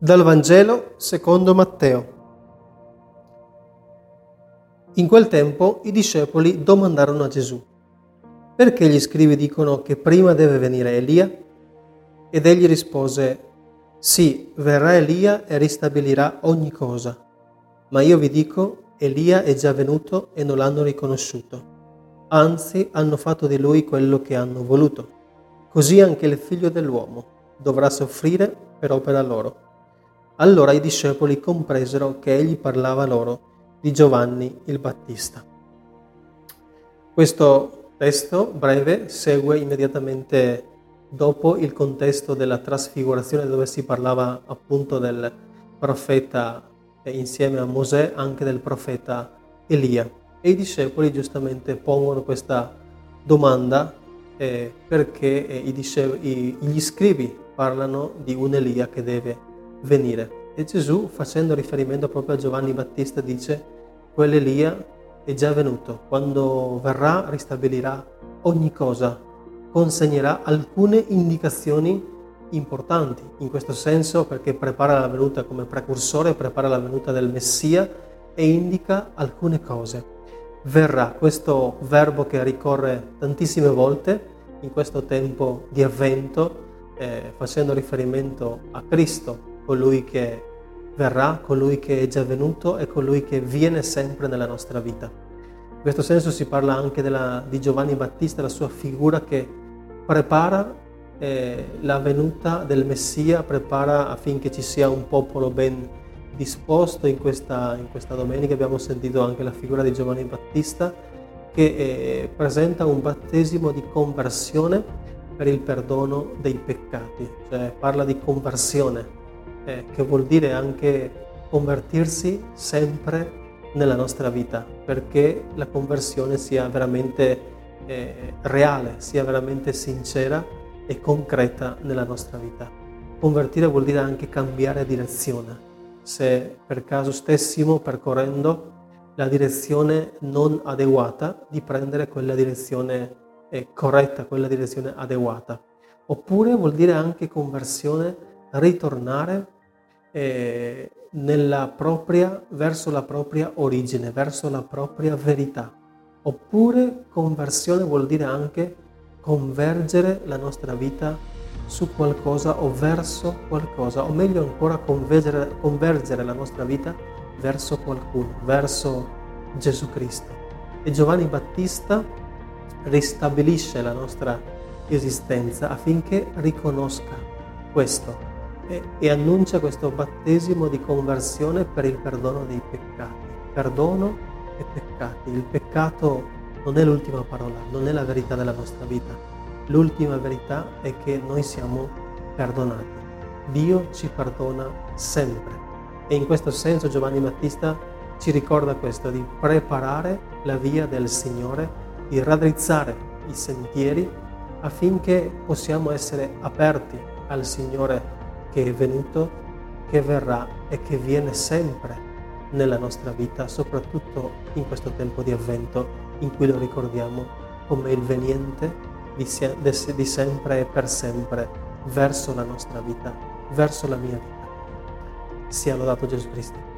Dal Vangelo secondo Matteo. In quel tempo i discepoli domandarono a Gesù, perché gli scrivi dicono che prima deve venire Elia? Ed egli rispose, sì, verrà Elia e ristabilirà ogni cosa. Ma io vi dico, Elia è già venuto e non l'hanno riconosciuto. Anzi, hanno fatto di lui quello che hanno voluto. Così anche il figlio dell'uomo dovrà soffrire per opera loro. Allora i discepoli compresero che egli parlava loro di Giovanni il Battista. Questo testo breve segue immediatamente dopo il contesto della trasfigurazione dove si parlava appunto del profeta e insieme a Mosè anche del profeta Elia. E i discepoli giustamente pongono questa domanda eh, perché eh, i discepoli, i, gli scrivi parlano di un Elia che deve venire. E Gesù, facendo riferimento proprio a Giovanni Battista, dice, quell'Elia è già venuto, quando verrà ristabilirà ogni cosa, consegnerà alcune indicazioni importanti. In questo senso perché prepara la venuta come precursore, prepara la venuta del Messia e indica alcune cose. Verrà. Questo verbo che ricorre tantissime volte in questo tempo di avvento, eh, facendo riferimento a Cristo, colui che verrà, colui che è già venuto e colui che viene sempre nella nostra vita. In questo senso si parla anche della, di Giovanni Battista, la sua figura che prepara eh, la venuta del Messia, prepara affinché ci sia un popolo ben disposto. In questa, in questa domenica abbiamo sentito anche la figura di Giovanni Battista che eh, presenta un battesimo di conversione per il perdono dei peccati, cioè parla di conversione eh, che vuol dire anche convertirsi sempre nella nostra vita, perché la conversione sia veramente eh, reale, sia veramente sincera e concreta nella nostra vita. Convertire vuol dire anche cambiare direzione. Se per caso stessimo percorrendo la direzione non adeguata, di prendere quella direzione eh, corretta, quella direzione adeguata. Oppure vuol dire anche conversione, ritornare eh, propria, verso la propria origine, verso la propria verità. Oppure conversione vuol dire anche convergere la nostra vita su qualcosa o verso qualcosa, o meglio ancora convergere, convergere la nostra vita verso qualcuno, verso Gesù Cristo. E Giovanni Battista ristabilisce la nostra esistenza affinché riconosca questo, e, e annuncia questo battesimo di conversione per il perdono dei peccati. Perdono e peccati. Il peccato non è l'ultima parola, non è la verità della nostra vita. L'ultima verità è che noi siamo perdonati. Dio ci perdona sempre. E in questo senso Giovanni Battista ci ricorda questo, di preparare la via del Signore, di raddrizzare i sentieri affinché possiamo essere aperti al Signore che è venuto, che verrà e che viene sempre nella nostra vita, soprattutto in questo tempo di avvento in cui lo ricordiamo come il veniente di, sempre e per sempre verso la nostra vita, verso la mia vita. Sia lodato Gesù Cristo.